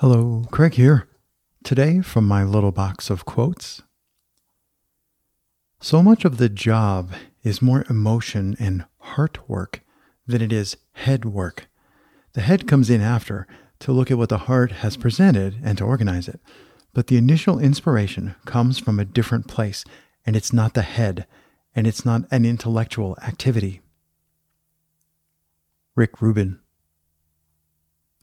Hello, Craig here. Today, from my little box of quotes. So much of the job is more emotion and heart work than it is head work. The head comes in after to look at what the heart has presented and to organize it. But the initial inspiration comes from a different place, and it's not the head, and it's not an intellectual activity. Rick Rubin.